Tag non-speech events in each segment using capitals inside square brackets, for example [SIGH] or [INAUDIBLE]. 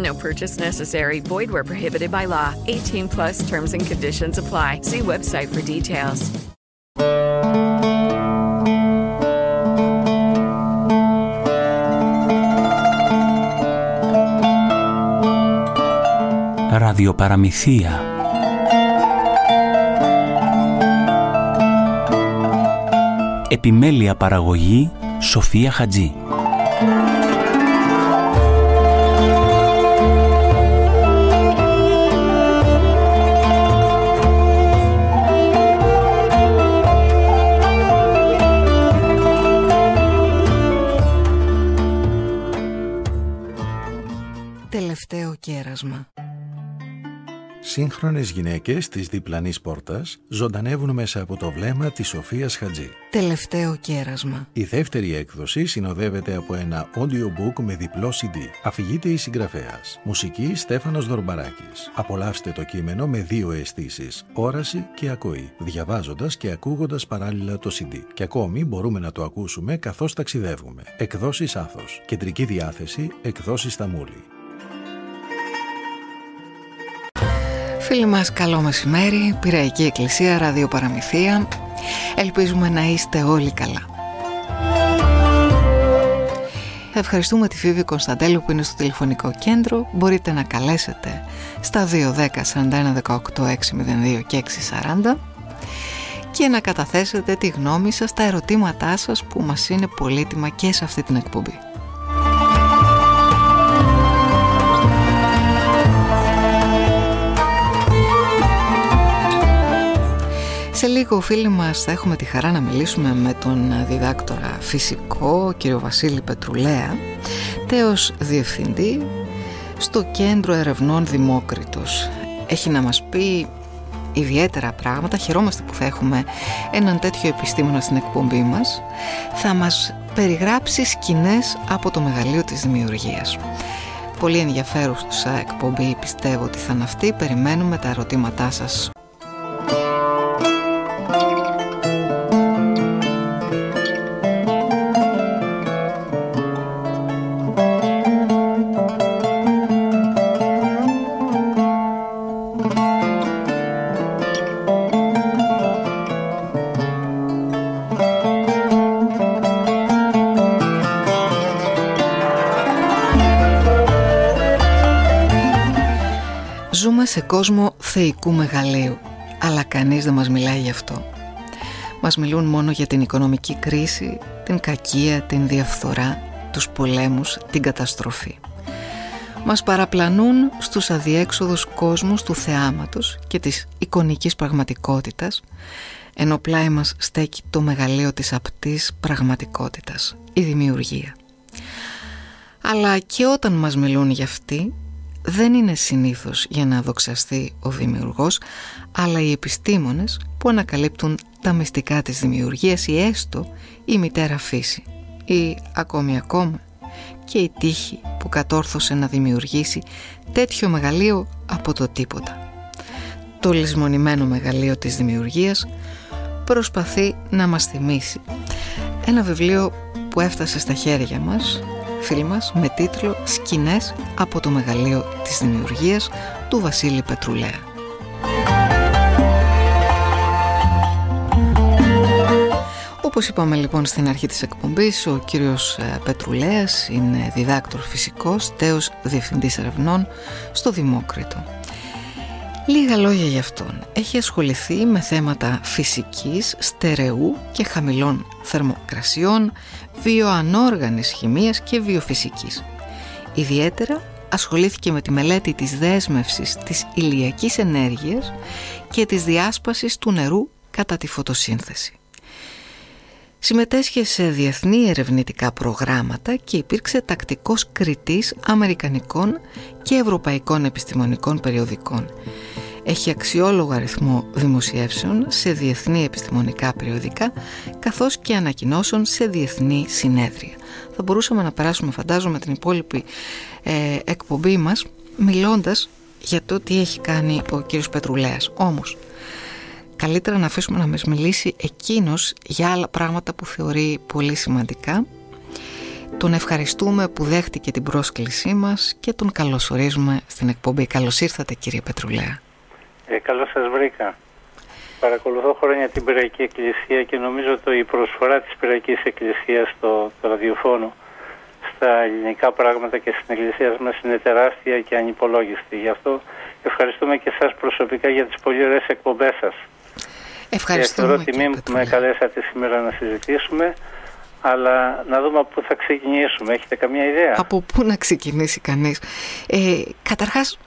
No purchase necessary. Void where prohibited by law. 18 plus terms and conditions apply. See website for details. Ραδιοπαραμυθία Επιμέλεια παραγωγή Σοφία Χατζή Σύγχρονες γυναίκες της διπλανής πόρτας ζωντανεύουν μέσα από το βλέμμα της Σοφίας Χατζή. Τελευταίο κέρασμα. Η δεύτερη έκδοση συνοδεύεται από ένα audiobook με διπλό CD. Αφηγείται η συγγραφέας. Μουσική Στέφανος Δορμπαράκης. Απολαύστε το κείμενο με δύο αισθήσεις, όραση και ακοή, διαβάζοντας και ακούγοντας παράλληλα το CD. Και ακόμη μπορούμε να το ακούσουμε καθώς ταξιδεύουμε. Εκδόσεις Άθος. Κεντρική διάθεση Εκδόσεις Σταμούλη. Φίλοι μας καλό μεσημέρι, Πυραϊκή Εκκλησία, Ραδιοπαραμυθία Ελπίζουμε να είστε όλοι καλά. Ευχαριστούμε τη Φίβη Κωνσταντέλου που είναι στο τηλεφωνικό κέντρο. Μπορείτε να καλέσετε στα 210 41 18 602 και 640 και να καταθέσετε τη γνώμη σας, τα ερωτήματά σας που μας είναι πολύτιμα και σε αυτή την εκπομπή. Σε λίγο φίλοι μας θα έχουμε τη χαρά να μιλήσουμε με τον διδάκτορα φυσικό κύριο Βασίλη Πετρουλέα τέος διευθυντή στο Κέντρο Ερευνών Δημόκριτος. Έχει να μας πει ιδιαίτερα πράγματα, χαιρόμαστε που θα έχουμε έναν τέτοιο επιστήμονα στην εκπομπή μας. Θα μας περιγράψει σκηνές από το μεγαλείο της δημιουργίας. Πολύ ενδιαφέρουσα εκπομπή πιστεύω ότι θα είναι αυτή. Περιμένουμε τα ερωτήματά σας κόσμο θεϊκού μεγαλείου αλλά κανείς δεν μας μιλάει γι' αυτό. Μας μιλούν μόνο για την οικονομική κρίση, την κακία, την διαφθορά, τους πολέμους, την καταστροφή. Μας παραπλανούν στους αδιέξοδους κόσμους του θεάματος και της εικονικής πραγματικότητας ενώ πλάι μας στέκει το μεγαλείο της απτής πραγματικότητας, η δημιουργία. Αλλά και όταν μας μιλούν για αυτή δεν είναι συνήθως για να δοξαστεί ο δημιουργός, αλλά οι επιστήμονες που ανακαλύπτουν τα μυστικά της δημιουργίας ή έστω η μητέρα φύση ή ακόμη ακόμα και η τύχη που κατόρθωσε να δημιουργήσει τέτοιο μεγαλείο από το τίποτα. Το λησμονημένο μεγαλείο της δημιουργίας προσπαθεί να μας θυμίσει ένα βιβλίο που έφτασε στα χέρια μας φίλοι μας με τίτλο «Σκηνές από το μεγαλείο της δημιουργίας» του Βασίλη Πετρουλέα. Όπως είπαμε λοιπόν στην αρχή της εκπομπής, ο κύριος ε, Πετρουλέας είναι διδάκτορ φυσικός, τέος διευθυντής ερευνών στο Δημόκριτο. Λίγα λόγια για αυτόν. Έχει ασχοληθεί με θέματα φυσικής, στερεού και χαμηλών θερμοκρασιών, βιοανόργανης χημίας και βιοφυσικής. Ιδιαίτερα ασχολήθηκε με τη μελέτη της δέσμευσης της ηλιακής ενέργειας και της διάσπασης του νερού κατά τη φωτοσύνθεση. Συμμετέσχε σε διεθνή ερευνητικά προγράμματα και υπήρξε τακτικός κριτής αμερικανικών και ευρωπαϊκών επιστημονικών περιοδικών. Έχει αξιόλογο αριθμό δημοσιεύσεων σε διεθνή επιστημονικά περιοδικά καθώς και ανακοινώσεων σε διεθνή συνέδρια. Θα μπορούσαμε να περάσουμε φαντάζομαι την υπόλοιπη ε, εκπομπή μας μιλώντας για το τι έχει κάνει ο κύριος Πετρουλέας. Όμως καλύτερα να αφήσουμε να μας μιλήσει εκείνος για άλλα πράγματα που θεωρεί πολύ σημαντικά. Τον ευχαριστούμε που δέχτηκε την πρόσκλησή μας και τον καλωσορίζουμε στην εκπομπή. Καλώς ήρθατε κύριε Πετρουλέα. Ε, καλώς σας βρήκα. Παρακολουθώ χρόνια την Πυραϊκή Εκκλησία και νομίζω ότι η προσφορά της Πυραϊκής Εκκλησίας στο, στο ραδιοφόνο στα ελληνικά πράγματα και στην Εκκλησία μας είναι τεράστια και ανυπολόγιστη. Γι' αυτό ευχαριστούμε και εσάς προσωπικά για τις πολύ ωραίες εκπομπές σας. Ευχαριστούμε. Και τιμή που με καλέσατε σήμερα να συζητήσουμε. Αλλά να δούμε από πού θα ξεκινήσουμε. Έχετε καμία ιδέα; Από πού να ξεκινήσει κανείς. Ε, καταρχάς,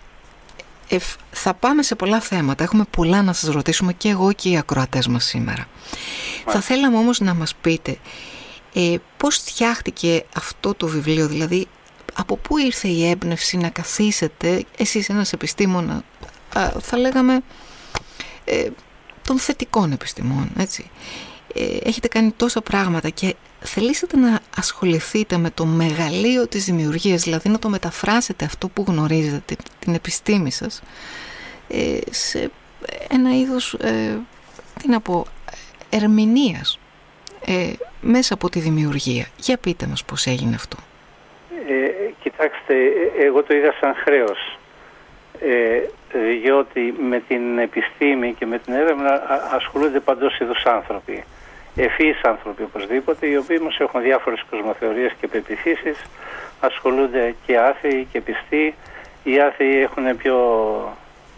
ε, θα πάμε σε πολλά θέματα. Έχουμε πολλά να σας ρωτήσουμε και εγώ και οι ακροατές μας σήμερα. Θα θέλαμε όμως να μας πείτε ε, πώς φτιάχτηκε αυτό το βιβλίο, δηλαδή από πού ήρθε η έμπνευση να καθίσετε εσείς ένας επιστήμονα, θα λέγαμε ε, των θετικών επιστημών, έτσι. Ε, έχετε κάνει τόσα πράγματα και θελήσατε να ασχοληθείτε με το μεγαλείο της δημιουργίας, δηλαδή να το μεταφράσετε αυτό που γνωρίζετε, την επιστήμη σας, ε, σε ένα είδος, ε, τι να πω, ερμηνείας ε, μέσα από τη δημιουργία. Για πείτε μας πώς έγινε αυτό. Ε, κοιτάξτε, εγώ το είδα σαν χρέος. Ε, διότι με την επιστήμη και με την έρευνα ασχολούνται παντός είδους άνθρωποι. Ευφύς άνθρωποι οπωσδήποτε, οι οποίοι όμως έχουν διάφορες κοσμοθεωρίες και πεπιθήσεις, ασχολούνται και άθεοι και πιστοί. Οι άθεοι έχουν πιο,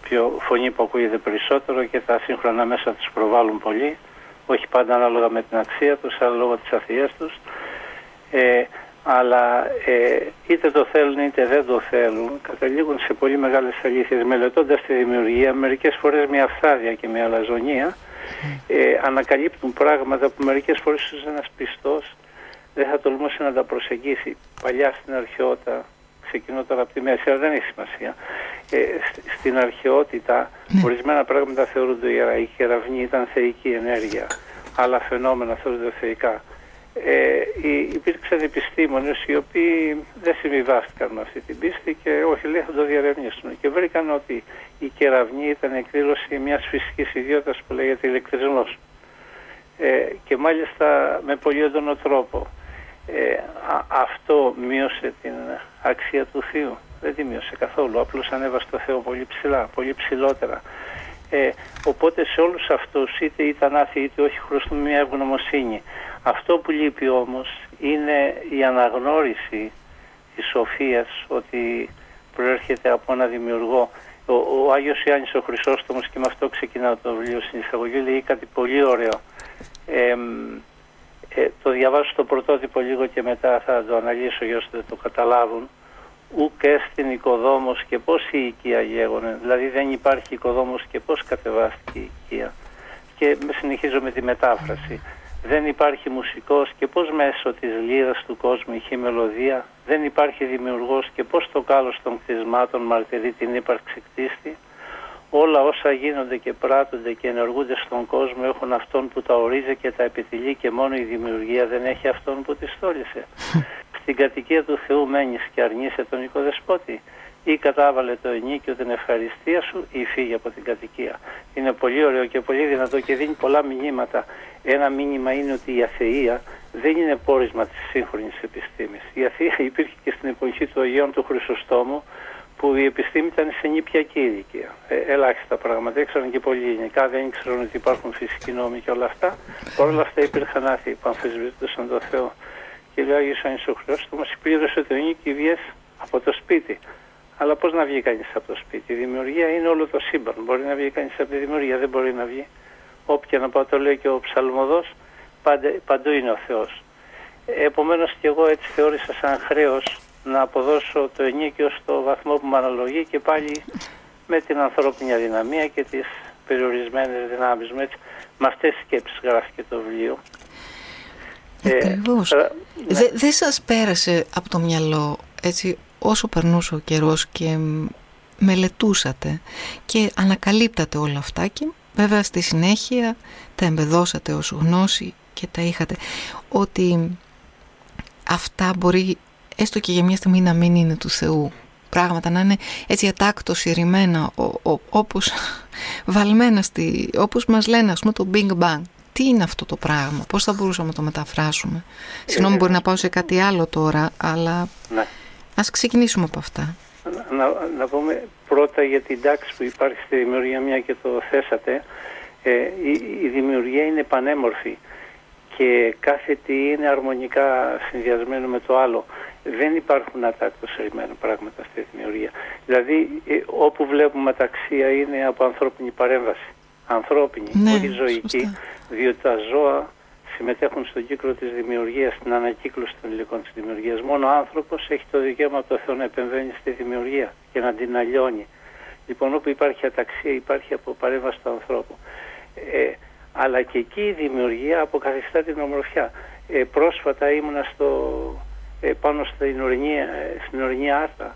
πιο φωνή που ακούγεται περισσότερο και τα σύγχρονα μέσα τους προβάλλουν πολύ, όχι πάντα ανάλογα με την αξία τους, αλλά λόγω της αθειίας τους. Ε, αλλά ε, είτε το θέλουν είτε δεν το θέλουν, καταλήγουν σε πολύ μεγάλες αλήθειες. Μελετώντας τη δημιουργία, μερικές φορές με αυθάδεια και με αλαζονία, ε, ανακαλύπτουν πράγματα που μερικές φορές ένας πιστός δεν θα τολμούσε να τα προσεγγίσει. Παλιά στην αρχαιότητα, ξεκινώ τώρα από τη μέση, αλλά δεν έχει σημασία. Ε, στην αρχαιότητα, ναι. ορισμένα πράγματα θεωρούνται ιερά. Η κεραυνή ήταν θεϊκή ενέργεια. Άλλα φαινόμενα θεωρούνται θεϊκά ε, υπήρξαν επιστήμονες οι οποίοι δεν συμβιβάστηκαν με αυτή την πίστη και όχι λέει θα το διαρευνήσουν και βρήκαν ότι η κεραυνή ήταν εκδήλωση μιας φυσικής ιδιότητας που λέγεται ηλεκτρισμός ε, και μάλιστα με πολύ έντονο τρόπο. Ε, αυτό μείωσε την αξία του Θείου. Δεν τη μείωσε καθόλου, απλώς ανέβασε το Θεό πολύ ψηλά, πολύ ψηλότερα. Ε, οπότε σε όλους αυτούς είτε ήταν άθιοι είτε όχι χρωστούν μια ευγνωμοσύνη. Αυτό που λείπει όμως είναι η αναγνώριση της σοφίας ότι προέρχεται από ένα δημιουργό. Ο, ο Άγιος Ιάννης ο Χρυσόστομος και με αυτό ξεκινάω το βιβλίο στην εισαγωγή λέει κάτι πολύ ωραίο. Ε, ε, το διαβάζω στο πρωτότυπο λίγο και μετά θα το αναλύσω για ώστε το καταλάβουν. Ουκ έστειν οικοδόμος και πώς η οικία γέγονε. Δηλαδή δεν υπάρχει οικοδόμος και πώς κατεβάστηκε η οικία. Και συνεχίζω με τη μετάφραση δεν υπάρχει μουσικός και πώς μέσω της λύρας του κόσμου είχε μελωδία, δεν υπάρχει δημιουργός και πώς το κάλος των κτισμάτων μαρτυρεί την ύπαρξη κτίστη. Όλα όσα γίνονται και πράττονται και ενεργούνται στον κόσμο έχουν αυτόν που τα ορίζει και τα επιτελεί και μόνο η δημιουργία δεν έχει αυτόν που τη στόλισε. [LAUGHS] Στην κατοικία του Θεού μένεις και αρνείσαι τον οικοδεσπότη ή κατάβαλε το ενίκιο την ευχαριστία σου ή φύγει από την κατοικία. Είναι πολύ ωραίο και πολύ δυνατό και δίνει πολλά μηνύματα. Ένα μήνυμα είναι ότι η αθεία δεν είναι πόρισμα της σύγχρονης επιστήμης. Η αθεία υπήρχε και στην εποχή του Αγίων του Χρυσοστόμου που η επιστήμη ήταν σε νηπιακή ηλικία. Ε, ελάχιστα πράγματα. Έξεραν και πολύ γενικά, δεν ήξεραν ότι υπάρχουν φυσικοί νόμοι και όλα αυτά. Παρ' όλα αυτά υπήρχαν άθιοι που αμφισβητούσαν το Θεό. Και λέει ο Άγιος Ανισοχρέος, του μας πλήρωσε το ενίκιο από το σπίτι Αλλά πώς να βγει κανείς από το σπίτι; Η δημιουργία είναι όλο το σύμπαν. Μπορεί να βγει κανείς από τη δημιουργία, δεν μπορεί να βγει. Όποια να πάω το λέει και ο ψαλμοδός, παντού είναι ο Θεός. Επομένως και εγώ έτσι θεώρησα σαν χρέος να αποδώσω το ενίκιο στο βαθμό που με αναλογεί και πάλι με την ανθρώπινη αδυναμία και τις περιορισμένες δυνάμεις μου. Έτσι, με αυτές τις σκέψεις γράφει και το βιβλίο. Ακριβώς. Ε, ναι. Δεν σας πέρασε από το μυαλό έτσι όσο περνούσε ο καιρός και μελετούσατε και ανακαλύπτατε όλα αυτά και βέβαια στη συνέχεια τα εμπεδώσατε ως γνώση και τα είχατε ότι αυτά μπορεί έστω και για μια στιγμή να μην είναι του Θεού πράγματα να είναι έτσι ατάκτο συρρημένα όπως [LAUGHS] βαλμένα στη, όπως μας λένε ας πούμε το Big Bang τι είναι αυτό το πράγμα, πώς θα μπορούσαμε να το μεταφράσουμε; Συγγνώμη μπορεί να πάω σε κάτι άλλο τώρα αλλά ναι. Ας ξεκινήσουμε από αυτά να, να πούμε πρώτα για την τάξη που υπάρχει στη δημιουργία μια και το θέσατε ε, η, η δημιουργία είναι πανέμορφη και κάθε τι είναι αρμονικά συνδυασμένο με το άλλο. Δεν υπάρχουν ατάκτως ερημένα πράγματα στη δημιουργία. Δηλαδή ε, όπου βλέπουμε αταξία είναι από ανθρώπινη παρέμβαση. Ανθρώπινη, ναι, όχι ζωική, διότι τα ζώα συμμετέχουν στον κύκλο της δημιουργίας, στην ανακύκλωση των υλικών της δημιουργίας. Μόνο ο άνθρωπος έχει το δικαίωμα από το Θεό να επεμβαίνει στη δημιουργία και να την αλλιώνει. Λοιπόν, όπου υπάρχει αταξία υπάρχει από παρέμβαση του ανθρώπου. Ε, αλλά και εκεί η δημιουργία αποκαθιστά την ομορφιά. Ε, πρόσφατα ήμουνα στο, ε, πάνω στην ορεινή, ε, στην ορεινή Άρτα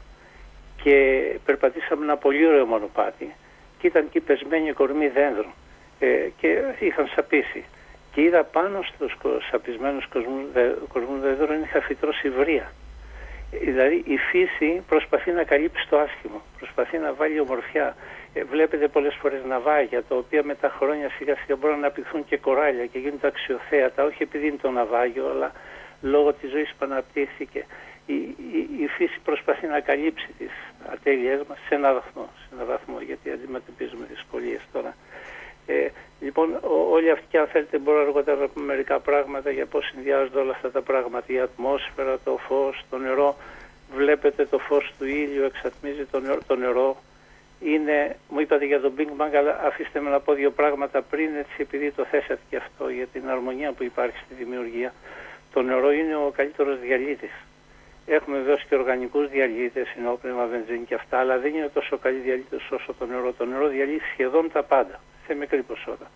και περπατήσαμε ένα πολύ ωραίο μονοπάτι και ήταν εκεί πεσμένη κορμί δένδρου ε, και είχαν σαπίσει και είδα πάνω στους σαπισμένους κορμούς δένδρων είχα φυτρώσει βρία. Δηλαδή η φύση προσπαθεί να καλύψει το άσχημο, προσπαθεί να βάλει ομορφιά. Ε, βλέπετε πολλές φορές ναυάγια τα οποία με τα χρόνια σιγά σιγά μπορούν να αναπτυχθούν και κοράλια και γίνονται αξιοθέατα όχι επειδή είναι το ναυάγιο αλλά λόγω της ζωής που αναπτύχθηκε. Η, η, η φύση προσπαθεί να καλύψει τις ατέλειές μας σε ένα βαθμό, σε ένα βαθμό γιατί αντιμετωπίζουμε δυσκολίες τώρα. Ε, λοιπόν, όλοι αυτοί και αν θέλετε μπορώ αργότερα να πούμε μερικά πράγματα για πώς συνδυάζονται όλα αυτά τα πράγματα. Η ατμόσφαιρα, το φως, το νερό. Βλέπετε το φως του ήλιου εξατμίζει το νερό, το νερό είναι, μου είπατε για τον Big Bang, αλλά αφήστε με να πω δύο πράγματα πριν, έτσι επειδή το θέσατε και αυτό, για την αρμονία που υπάρχει στη δημιουργία. Το νερό είναι ο καλύτερος διαλύτης. Έχουμε βεβαίως και οργανικούς διαλύτες, συνόπνευμα, βενζίνη και αυτά, αλλά δεν είναι τόσο καλή διαλύτες όσο το νερό. Το νερό διαλύει σχεδόν τα πάντα, σε μικρή ποσότητα.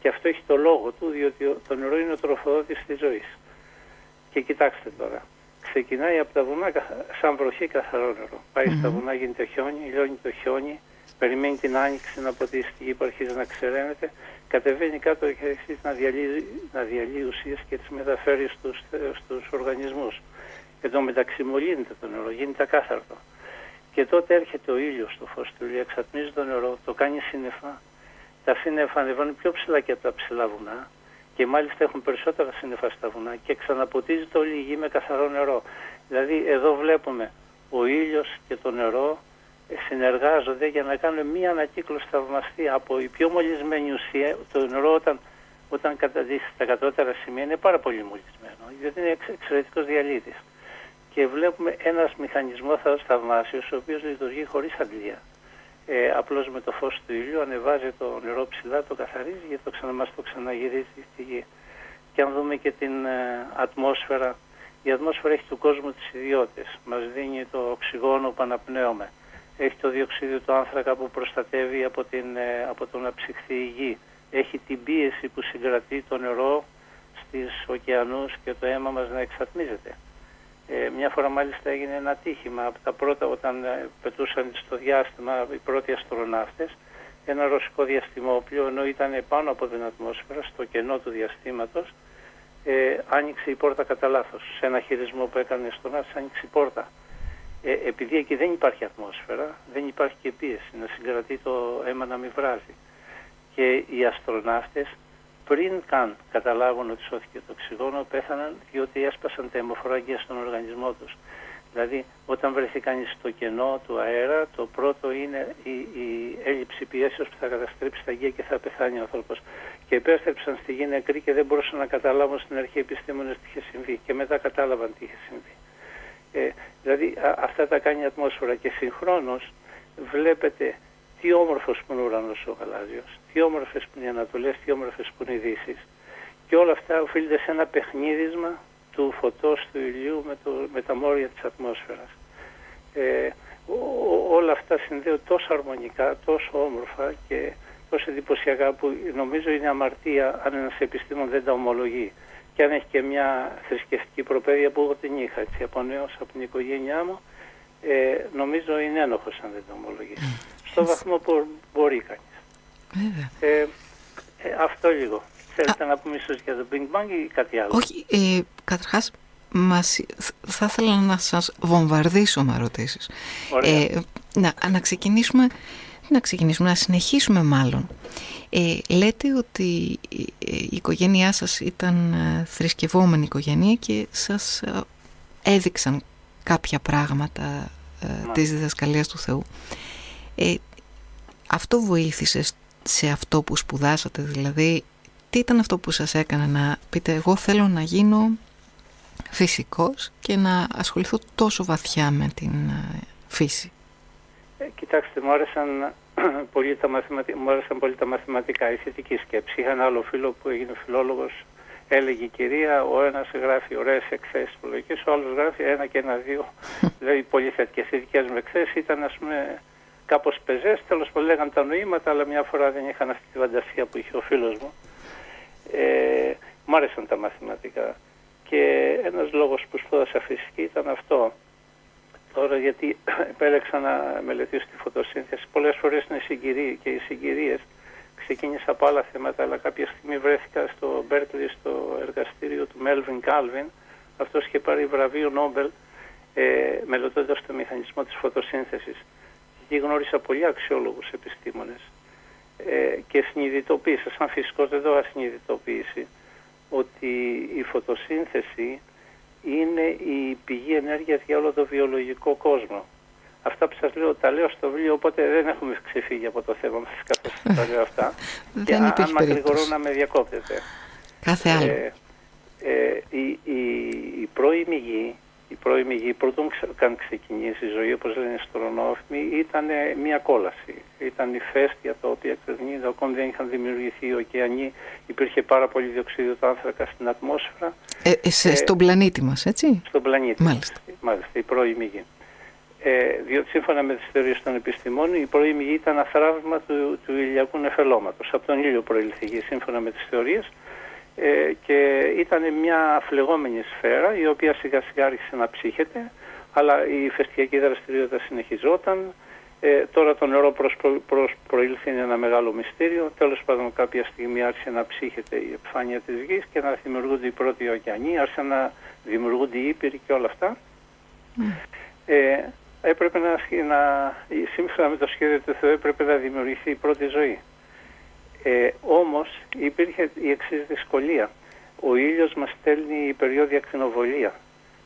Και αυτό έχει το λόγο του, διότι το νερό είναι ο τροφοδότης της ζωής. Και κοιτάξτε τώρα, ξεκινάει από τα βουνά σαν βροχή καθαρό νερό. Πάει στα βουνά, γίνεται χιόνι, λιώνει το χιόνι, περιμένει την άνοιξη να ποτίσει τη γη που αρχίζει να ξεραίνεται, κατεβαίνει κάτω και αρχίζει να διαλύει, να διαλύει ουσίες και τις μεταφέρει στους, στους οργανισμούς. Εδώ μεταξύ μολύνεται το νερό, γίνεται ακάθαρτο. Και τότε έρχεται ο ήλιος στο φως του ήλιου, εξατμίζει το νερό, το κάνει σύννεφα. Τα σύννεφα ανεβαίνουν πιο ψηλά και από τα ψηλά βουνά και μάλιστα έχουν περισσότερα σύννεφα στα βουνά και ξαναποτίζεται όλη η γη με καθαρό νερό. Δηλαδή εδώ βλέπουμε ο ήλιος και το νερό συνεργάζονται για να κάνουν μία ανακύκλωση θαυμαστή από η πιο μολυσμένη ουσία. Το νερό όταν, όταν καταδείξει τα κατώτερα σημεία είναι πάρα πολύ μολυσμένο, γιατί είναι εξαιρετικός διαλύτης. Και βλέπουμε ένας μηχανισμός θαυμάσιος, ο οποίος λειτουργεί χωρίς αντλία. Ε, απλώς με το φως του ήλιου ανεβάζει το νερό ψηλά, το καθαρίζει και το ξανα, μας το ξαναγυρίζει στη γη. Και αν δούμε και την ε, ατμόσφαιρα, η ατμόσφαιρα έχει του κόσμου τις ιδιότητες. Μας δίνει το οξυγόνο που αναπνέουμε. Έχει το διοξίδιο του άνθρακα που προστατεύει από, την, ε, από το να ψυχθεί η γη. Έχει την πίεση που συγκρατεί το νερό στις ωκεανούς και το αίμα μας να εξατμίζεται. Ε, μια φορά μάλιστα έγινε ένα τύχημα από τα πρώτα όταν ε, πετούσαν στο διάστημα οι πρώτοι αστροναύτες ένα ρωσικό διαστημόπλιο ενώ ήταν πάνω από την ατμόσφαιρα στο κενό του διαστήματος ε, άνοιξε η πόρτα κατά λάθος. Σε ένα χειρισμό που έκανε στον Άσο άνοιξε η πόρτα. Ε, επειδή εκεί δεν υπάρχει ατμόσφαιρα, δεν υπάρχει και πίεση να συγκρατεί το αίμα να μην βράζει. Και οι αστροναύτες πριν καν καταλάβουν ότι σώθηκε το οξυγόνο, πέθαναν διότι έσπασαν τα αιμοφοράγγια στον οργανισμό τους. Δηλαδή, όταν βρεθεί κανείς στο κενό του αέρα, το πρώτο είναι η, η έλλειψη πιέσεως που θα καταστρέψει τα γη και θα πεθάνει ο άνθρωπος. Και επέστρεψαν στη γη νεκροί και δεν μπορούσαν να καταλάβουν στην αρχή επιστήμονες τι είχε συμβεί. Και μετά κατάλαβαν τι είχε συμβεί. Ε, δηλαδή αυτά τα κάνει η ατμόσφαιρα και συγχρόνως βλέπετε τι όμορφος που είναι ο ουρανός ο γαλάζιος, τι όμορφες που είναι οι Ανατολές, τι όμορφες που είναι οι Δύσεις. Και όλα αυτά οφείλονται σε ένα παιχνίδισμα του φωτός του ηλιού με, το, με τα μόρια της ατμόσφαιρας. Ε, όλα αυτά συνδέονται τόσο αρμονικά, τόσο όμορφα και τόσο εντυπωσιακά που νομίζω είναι αμαρτία αν ένας επιστήμον δεν τα ομολογεί. Και αν έχει και μια θρησκευτική προπαίδεια που εγώ την είχα έτσι, από νέος από την οικογένειά μου, ε, νομίζω είναι ένοχος αν δεν τα ομολογεί. Στο βαθμό που μπορεί κανείς. Ε, ε, αυτό λίγο. Θέλετε να πούμε ίσως για το Big Bang ή κάτι άλλο; Όχι, ε, καταρχάς μας, θα ήθελα να σας βομβαρδίσω με ερωτήσεις. Ε, να, να ξεκινήσουμε, να ξεκινήσουμε, να συνεχίσουμε μάλλον. Ε, λέτε ότι η οικογένειά σας ήταν ε, θρησκευόμενη οικογένεια και σας ε, έδειξαν κάποια πράγματα ε, της διδασκαλίας του Θεού. Ε, αυτό βοήθησε σε αυτό που σπουδάσατε, δηλαδή τι ήταν αυτό που σας έκανε να πείτε εγώ θέλω να γίνω φυσικός και να ασχοληθώ τόσο βαθιά με την ε, φύση. Ε, κοιτάξτε, μου άρεσαν, [CLEARS THROAT] πολύ τα μαθηματικά, μου άρεσαν πολύ τα μαθηματικά, η θετική σκέψη. Είχα ένα άλλο φίλο που έγινε φιλόλογος, έλεγε η κυρία, ο ένας γράφει ωραίες εκθέσεις προλογικές, ο άλλος γράφει ένα και ένα δύο, [LAUGHS] δηλαδή πολύ θετικές. Οι δικές μου εκθέσεις ήταν ας πούμε κάπως πεζές, τέλος πάντων λέγαν τα νοήματα, αλλά μια φορά δεν είχαν αυτή τη φαντασία που είχε ο φίλος μου. Ε, μου άρεσαν τα μαθηματικά και ένας λόγος που σπούδασα φυσική ήταν αυτό. Τώρα γιατί [CLEARS THROAT] επέλεξα να μελετήσω τη φωτοσύνθεση, πολλές φορές είναι συγκυρί και οι συγκυρίες ξεκίνησα από άλλα θέματα, αλλά κάποια στιγμή βρέθηκα στο Μπέρκλι, στο εργαστήριο του Μέλβιν Κάλβιν. Αυτός είχε πάρει βραβείο Νόμπελ ε, μελετώντας το μηχανισμό της φωτοσύνθεσης. Και γνώρισα πολύ αξιόλογους επιστήμονες ε, και συνειδητοποίησα, σαν φυσικός δεν το είχα συνειδητοποιήσει, ότι η φωτοσύνθεση είναι η πηγή ενέργειας για όλο το βιολογικό κόσμο. Αυτά που σας λέω τα λέω στο βιβλίο, οπότε δεν έχουμε ξεφύγει από το θέμα μας [LAUGHS] καθώς τα λέω αυτά. [LAUGHS] και αν, αν μακρηγορώ να με διακόπτετε. Κάθε άλλο. Ε, ε, η, η, η πρώιμη γη η πρώιμη γη πρώτον καν ξεκινήσει η ζωή όπως λένε στρονόφημοι ήταν μια κόλαση. Ήταν η φέστια τα οποία το ακόμη δεν είχαν δημιουργηθεί οι ωκεανοί. Υπήρχε πάρα πολύ διοξείδιο του άνθρακα στην ατμόσφαιρα. Ε, ε, σε, ε, στον πλανήτη μας έτσι; Στον πλανήτη Μάλιστα. μας. Μάλιστα, η πρώιμη γη. Ε, διότι σύμφωνα με τις θεωρίες των επιστημών η πρώιμη γη ήταν αθράβημα του, του ηλιακού νεφελώματος. Από τον ήλιο προήλθε η γη σύμφωνα με τις θεωρίες ε, και ήταν μια φλεγόμενη σφαίρα η οποία σιγά σιγά άρχισε να ψύχεται αλλά η φεστιακή δραστηριότητα συνεχιζόταν. Ε, τώρα το νερό προς, προς προήλθε είναι ένα μεγάλο μυστήριο. Τέλος πάντων κάποια στιγμή άρχισε να ψύχεται η επιφάνεια της γης και να δημιουργούνται οι πρώτοι ωκεανοί άρχισε να δημιουργούνται οι ήπειροι και όλα αυτά. Ε, έπρεπε να, να σύμφωνα με το σχέδιο του Θεού έπρεπε να δημιουργηθεί η πρώτη ζωή ε, όμως υπήρχε η εξής δυσκολία. Ο ήλιος μας στέλνει η περιόδια ακτινοβολία.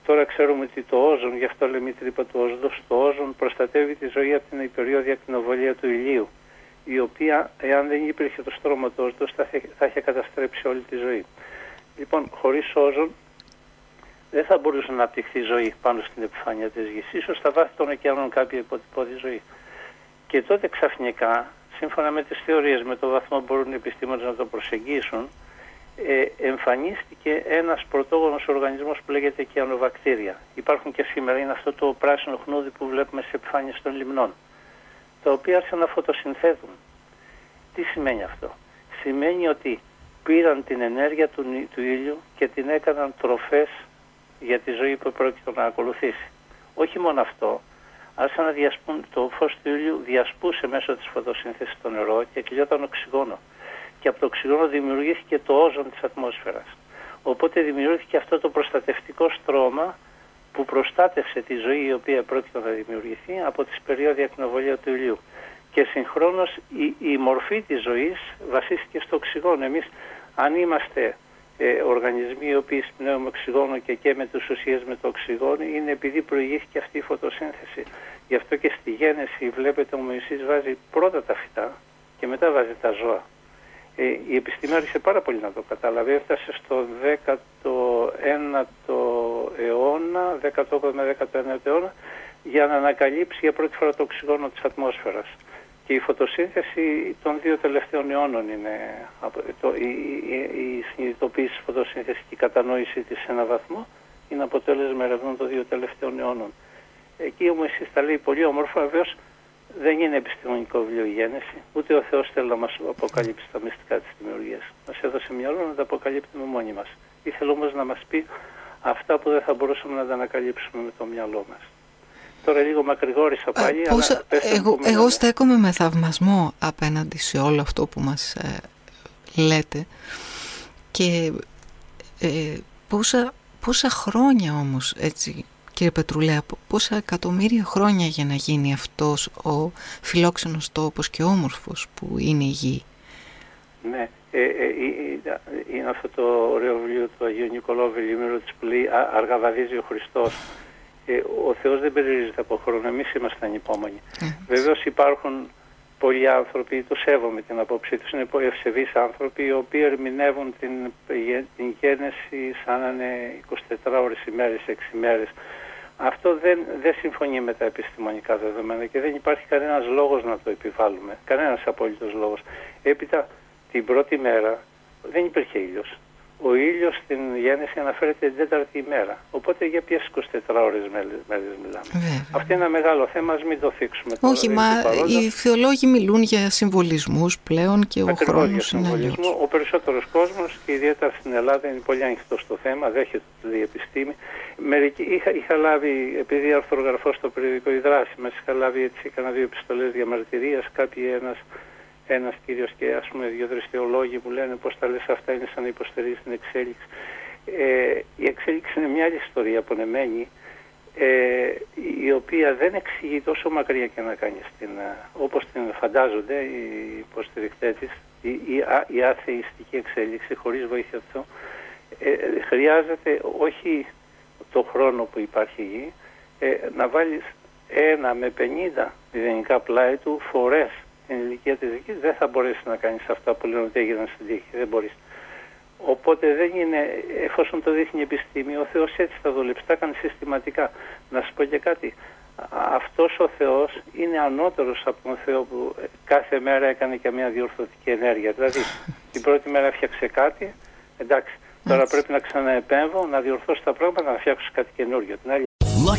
Τώρα ξέρουμε ότι το όζον, γι' αυτό λέμε η τρύπα του όζοντος, το όζον προστατεύει τη ζωή από την υπεριόδια ακτινοβολία του ηλίου, η οποία, εάν δεν υπήρχε το στρώμα του όζοντος, θα, θα είχε καταστρέψει όλη τη ζωή. Λοιπόν, χωρίς όζον δεν θα μπορούσε να αναπτυχθεί ζωή πάνω στην επιφάνεια της γης. Ίσως στα βάθη των ωκεανών κάποια υποτυπώδη ζωή. Και τότε ξαφνικά σύμφωνα με τις θεωρίες, με το βαθμό που μπορούν οι επιστήμονες να το προσεγγίσουν, ε, εμφανίστηκε ένας πρωτόγονος οργανισμός που λέγεται κιανοβακτήρια. Υπάρχουν και σήμερα, είναι αυτό το πράσινο χνούδι που βλέπουμε σε επιφάνειες των λιμνών, τα οποία άρχισαν να φωτοσυνθέτουν. Τι σημαίνει αυτό; Σημαίνει ότι πήραν την ενέργεια του, του ήλιου και την έκαναν τροφές για τη ζωή που πρόκειται να ακολουθήσει. Όχι μόνο αυτό, άρχισαν να διασπούν, το φως του ήλιου διασπούσε μέσω της φωτοσύνθεσης το νερό και κλειόταν οξυγόνο. Και από το οξυγόνο δημιουργήθηκε το όζον της ατμόσφαιρας. Οπότε δημιουργήθηκε αυτό το προστατευτικό στρώμα που προστάτευσε τη ζωή η οποία πρόκειται να δημιουργηθεί από τις περιόδια ακτινοβολία του ηλιού. Και συγχρόνως η, η μορφή της ζωής βασίστηκε στο οξυγόνο. Εμείς αν είμαστε ε, οργανισμοί οι οποίοι σπνέουν οξυγόνο και και με τους ουσίες με το οξυγόνο είναι επειδή προηγήθηκε αυτή η φωτοσύνθεση. Γι' αυτό και στη γέννηση βλέπετε ο Μωυσής βάζει πρώτα τα φυτά και μετά βάζει τα ζώα. Ε, η επιστήμη άρχισε πάρα πολύ να το καταλαβαίνει. Έφτασε στο 19ο αιώνα, 18ο με 19ο αιώνα, για να ανακαλύψει για πρώτη φορά το οξυγόνο της ατμόσφαιρας. Και η φωτοσύνθεση των δύο τελευταίων αιώνων είναι το, η, η, η συνειδητοποίηση της φωτοσύνθεσης και η κατανόηση της σε έναν βαθμό είναι αποτέλεσμα ερευνών των δύο τελευταίων αιώνων. Εκεί όμως τα λέει πολύ όμορφα, βεβαίως δεν είναι επιστημονικό βιβλίο η γέννηση, ούτε ο Θεός θέλει να μας αποκαλύψει τα μυστικά της δημιουργίας. Μας έδωσε μυαλό να τα αποκαλύπτουμε μόνοι μας. Ήθελε όμως να μας πει αυτά που δεν θα μπορούσαμε να τα ανακαλύψουμε με το μυαλό μας. Τώρα λίγο μακρηγόρησα πάλι. Πώς, αλλά εγώ, εγώ στέκομαι με θαυμασμό απέναντι σε όλο αυτό που μας ε, λέτε και ε, πόσα, πόσα χρόνια όμως έτσι κύριε Πετρουλέα πόσα εκατομμύρια χρόνια για να γίνει αυτός ο φιλόξενος τόπος και όμορφος που είναι η γη. Ναι, ε, ε, ε, είναι αυτό το ωραίο βιβλίο του Αγίου Νικολάου Βελίμηρου της που λέει «Αργαβαδίζει ο Χριστός». Ε, ο Θεός δεν περιορίζεται από χρόνο, εμείς είμαστε ανυπόμονοι. Mm. Βεβαίως υπάρχουν πολλοί άνθρωποι, το σέβομαι την απόψη τους, είναι ευσεβείς άνθρωποι οι οποίοι ερμηνεύουν την, την γέννηση σαν να είναι 24 ώρες ημέρες, 6 ημέρες. Αυτό δεν, δεν συμφωνεί με τα επιστημονικά δεδομένα και δεν υπάρχει κανένας λόγος να το επιβάλλουμε. Κανένας απόλυτος λόγος. Έπειτα την πρώτη μέρα δεν υπήρχε ήλιος ο ήλιος στην γέννηση αναφέρεται την τέταρτη ημέρα. Οπότε για ποιες 24 ώρες μέρες μιλάμε. Βέβαια. Αυτό είναι ένα μεγάλο θέμα, ας μην το θίξουμε τώρα. Όχι, μα οι θεολόγοι μιλούν για συμβολισμούς πλέον και ο χρόνος είναι αλλιώς. Ο περισσότερος κόσμος και ιδιαίτερα στην Ελλάδα είναι πολύ ανοιχτό στο θέμα, δέχεται τη επιστήμη. Μερικοί, είχα, είχα λάβει, επειδή αρθρογραφώ στο περιοδικό «Η δράση μας», είχα λάβει έτσι, έκανα δύο επιστολές διαμαρτυρίας, κάποιοι ένας ένας κύριος και ας πούμε δύο-τρεις θεολόγοι που λένε πως τα λες αυτά είναι σαν να υποστηρίζει την εξέλιξη. Ε, η εξέλιξη είναι μια άλλη ιστορία απονεμένη ε, η οποία δεν εξηγεί τόσο μακριά και να κάνει στην, ε, όπως την φαντάζονται οι υποστηρικτές της η, η, η αθεϊστική εξέλιξη χωρίς βοήθεια του ε, χρειάζεται όχι το χρόνο που υπάρχει γη ε, να βάλεις ένα με 50 μηδενικά πλάι του φορές στην ηλικία της δικής δεν θα μπορέσεις να κάνεις αυτά που λένε ότι έγιναν στην τύχη. Δεν μπορείς. Οπότε δεν είναι, εφόσον το δείχνει η επιστήμη, ο Θεός έτσι θα δουλέψει. Τα έκανε συστηματικά. Να σου πω και κάτι. Αυτός ο Θεός είναι ανώτερος από τον Θεό που κάθε μέρα έκανε και μια διορθωτική ενέργεια. Δηλαδή [LAUGHS] την πρώτη μέρα έφτιαξε κάτι, εντάξει, τώρα πρέπει να ξαναεπέμβω, να διορθώσω τα πράγματα, να φτιάξω κάτι καινούργιο. Την άλλη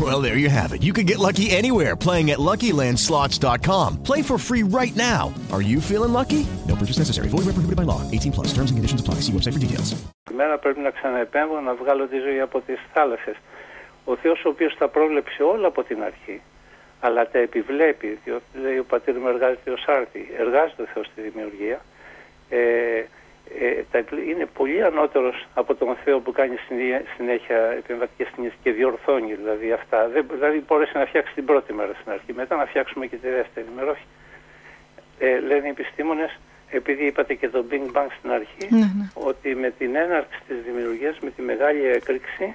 Well, there you have it. You can get lucky anywhere playing at LuckyLandSlots.com. Play for free right now. Are you feeling lucky? No purchase necessary. Void where prohibited by law. 18 plus. Terms and conditions apply. See website for details. Μέρα πρέπει να ξαναεπέμβω να βγάλω τη ζωή από τις θάλασσες. Ο Θεός ο οποίος τα πρόβλεψε όλα από την αρχή αλλά τα επιβλέπει, διότι λέει ο πατήρ μου εργάζεται ως άρτη, εργάζεται ο Θεός στη δημιουργία, ε, ε, τα, είναι πολύ ανώτερος από τον Θεό που κάνει συνέχεια επεμβατικές συνήθειες και διορθώνει δηλαδή αυτά. Δεν, δηλαδή μπόρεσε να φτιάξει την πρώτη μέρα στην αρχή, μετά να φτιάξουμε και τη δεύτερη μέρα, όχι. Ε, λένε οι επιστήμονες, επειδή είπατε και το Big Bang στην αρχή, ναι, ναι. ότι με την έναρξη της δημιουργίας, με τη μεγάλη έκρηξη,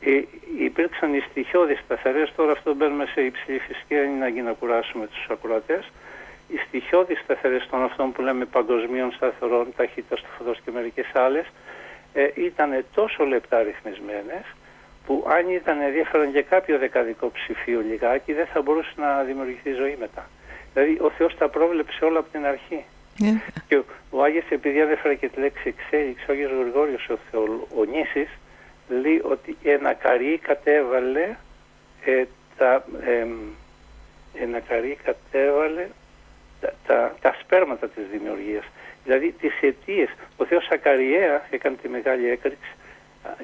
ε, υπήρξαν οι στοιχειώδεις σταθερές, τώρα αυτό μπαίνουμε σε υψηλή φυσική, δεν είναι να κουράσουμε τους ακροατές. Οι στοιχειώδεις σταθερές των αυτών που λέμε παγκοσμίων σταθερών, ταχύτητα του φωτός και μερικές άλλες, ε, ήταν τόσο λεπτά ρυθμισμένες, που αν ήταν ενδιαφέρον και κάποιο δεκαδικό ψηφίο λιγάκι, δεν θα μπορούσε να δημιουργηθεί ζωή μετά. Δηλαδή ο Θεός τα πρόβλεψε όλα από την αρχή. Yeah. Και ο, ο Άγιος, επειδή ανέφερε και τη λέξη εξέλιξη, ο Άγιος Γρηγόριος ο Θεολογονήσης, λέει ότι ένα καρύ κατέβαλε ε, τα, ε, ένα καρύ κατέβαλε τα, τα, τα, σπέρματα της δημιουργίας. Δηλαδή τις αιτίες. Ο Θεός Ακαριέα έκανε τη μεγάλη έκρηξη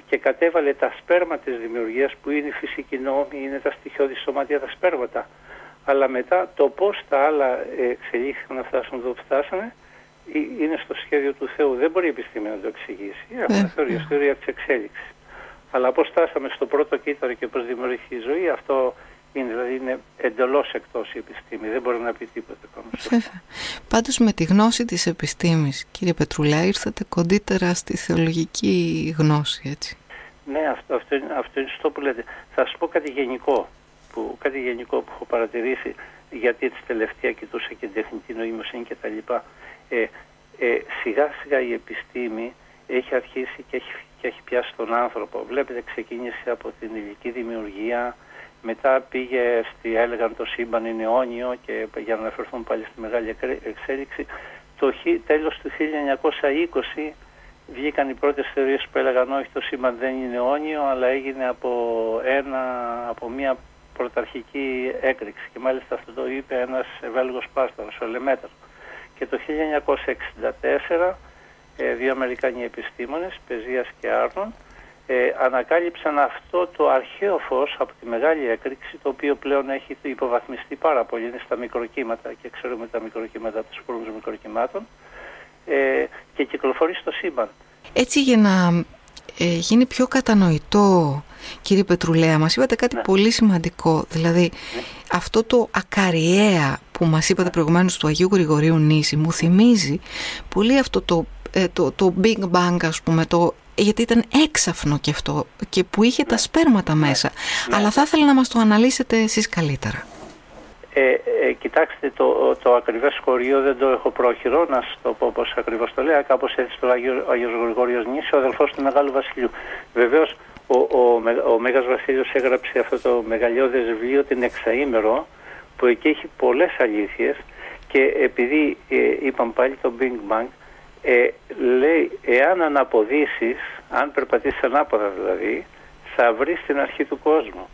και κατέβαλε τα σπέρμα της δημιουργίας που είναι η φυσική νόμη, είναι τα στοιχειώδη σωματεία, τα σπέρματα. Αλλά μετά το πώς τα άλλα εξελίχθηκαν να φτάσουν εδώ που φτάσανε είναι στο σχέδιο του Θεού. Δεν μπορεί η επιστήμη να το εξηγήσει. Έχουμε ε, θεωρία, θεωρία της εξέλιξης. Αλλά πώς στάσαμε στο πρώτο κύτταρο και πώς δημιουργήθηκε η ζωή, αυτό είναι, δηλαδή είναι εντελώς εκτός η επιστήμη, δεν μπορεί να πει τίποτα ακόμα. [LAUGHS] Βέβαια. Πάντως με τη γνώση της επιστήμης, κύριε Πετρουλά, ήρθατε κοντύτερα στη θεολογική γνώση, έτσι. Ναι, αυτό, αυτό, είναι, αυτό είναι στο που λέτε. Θα σας πω κάτι γενικό, που, κάτι γενικό που έχω παρατηρήσει, γιατί έτσι τελευταία κοιτούσα και την τεχνητή νοημοσύνη και τα λοιπά. Ε, ε, σιγά σιγά η επιστήμη έχει αρχίσει και έχει, και έχει πιάσει τον άνθρωπο. Βλέπετε ξεκίνησε από την ηλική δημιουργία, μετά πήγε στη, έλεγαν το σύμπαν είναι αιώνιο και για να αναφερθούν πάλι στη μεγάλη εξέλιξη. Το τέλος του 1920 βγήκαν οι πρώτες θεωρίες που έλεγαν όχι το σύμπαν δεν είναι αιώνιο αλλά έγινε από, ένα, από μια πρωταρχική έκρηξη και μάλιστα αυτό το είπε ένας Βέλγος πάστορος, ο Λεμέτρ. Και το 1964 ε, δύο Αμερικανοί επιστήμονες, Πεζίας και Άρνον, ε, ανακάλυψαν αυτό το αρχαίο φως από τη μεγάλη έκρηξη, το οποίο πλέον έχει υποβαθμιστεί πάρα πολύ, είναι στα μικροκύματα και ξέρουμε τα μικροκύματα τους σπόρους μικροκυμάτων ε, και κυκλοφορεί στο σύμπαν. Έτσι για να ε, γίνει πιο κατανοητό κύριε Πετρουλέα μας είπατε κάτι ναι. πολύ σημαντικό δηλαδή ναι. αυτό το ακαριέα που μας είπατε προηγουμένως του Αγίου Γρηγορίου Νήσι μου θυμίζει πολύ αυτό το ε, το, το Big Bang ας πούμε, το, γιατί ήταν έξαφνο και αυτό και που είχε τα σπέρματα ναι. μέσα. Ναι. Αλλά θα ήθελα να μας το αναλύσετε εσείς καλύτερα. Ε, ε, κοιτάξτε, το, το ακριβές χωρίο δεν το έχω πρόχειρο, να σας το πω όπως ακριβώς το λέω, κάπως έτσι το Αγιο, Αγιος Γρηγόριος Νήσι, ο αδελφός του Μεγάλου Βασιλείου. Βεβαίως, ο, ο, ο Μέγας Βασίλειος έγραψε αυτό το μεγαλειώδες βιβλίο την Εξαήμερο, που εκεί έχει πολλές αλήθειες και επειδή ε, είπαμε πάλι το Big Bang, ε, λέει εάν αναποδήσεις, αν περπατήσεις ανάποδα δηλαδή, θα βρεις την αρχή του κόσμου.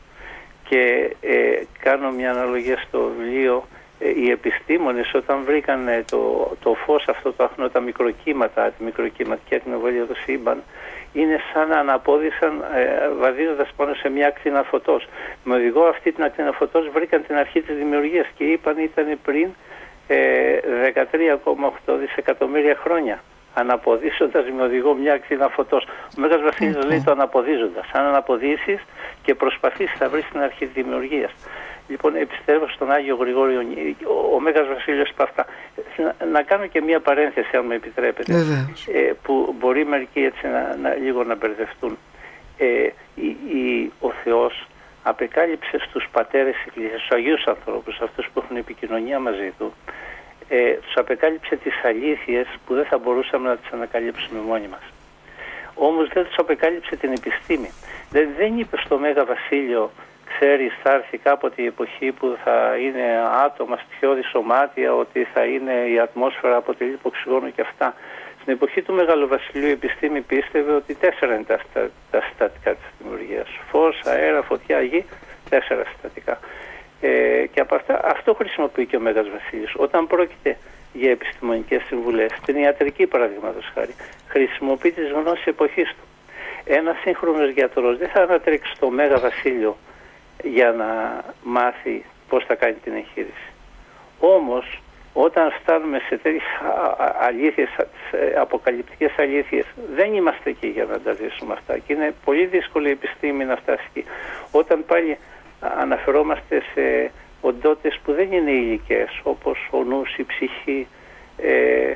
Και ε, κάνω μια αναλογία στο βιβλίο, ε, οι επιστήμονες όταν βρήκαν το, το φως αυτό το αχνό, τα μικροκύματα, τη μικροκυματική ακτινοβολία του σύμπαν, είναι σαν να αναπόδησαν ε, βαδίζοντας πάνω σε μια ακτίνα φωτός. Με οδηγό αυτή την ακτίνα φωτός βρήκαν την αρχή της δημιουργίας και είπαν ήταν πριν 13,8 δισεκατομμύρια χρόνια αναποδίσοντας με οδηγό μια ακτίνα φωτός. Ο Μέγας Βασίλης λέει το αναποδίζοντας. Αν αναποδίσεις και προσπαθήσεις θα βρεις την αρχή της δημιουργίας. Λοιπόν, επιστρέφω στον Άγιο Γρηγόριο, ο, ο Μέγας Βασίλειος αυτά. Να, να, κάνω και μια παρένθεση, αν με επιτρέπετε, ε, που μπορεί μερικοί έτσι να, να, λίγο να μπερδευτούν. Ε, η, η, ο Θεός απεκάλυψες στους πατέρες της Εκκλησίας, στους Αγίους ανθρώπους, αυτούς που έχουν επικοινωνία μαζί του, ε, τους απεκάλυψε τις αλήθειες που δεν θα μπορούσαμε να τις ανακαλύψουμε μόνοι μας. Όμως δεν τους απεκάλυψε την επιστήμη. Δεν, δεν είπε στο Μέγα Βασίλειο, ξέρεις θα έρθει κάποτε η εποχή που θα είναι άτομα στοιχειώδη σωμάτια, ότι θα είναι η ατμόσφαιρα αποτελεί οξυγόνο και αυτά. Στην εποχή του Μεγάλου Βασιλείου η επιστήμη πίστευε ότι τέσσερα είναι τα, τα, τα συστατικά της δημιουργίας. Φως, αέρα, φωτιά, γη, τέσσερα συστατικά. Ε, και από αυτά, αυτό χρησιμοποιεί και ο Μέγας Βασίλης. Όταν πρόκειται για επιστημονικές συμβουλές, στην ιατρική παραδείγματος χάρη, χρησιμοποιεί τις γνώσεις εποχής του. Ένας σύγχρονος γιατρός δεν θα ανατρέξει στο Μέγα Βασίλειο για να μάθει πώς θα κάνει την εγχείρηση. Όμως, όταν φτάνουμε σε τέτοιες αλήθειες, αποκαλυπτικές αλήθειες, δεν είμαστε εκεί για να τα ζήσουμε αυτά. Και είναι πολύ δύσκολη η επιστήμη να φτάσει εκεί. Όταν πάλι αναφερόμαστε σε οντότητες που δεν είναι υλικές όπως ο νους, η ψυχή ε,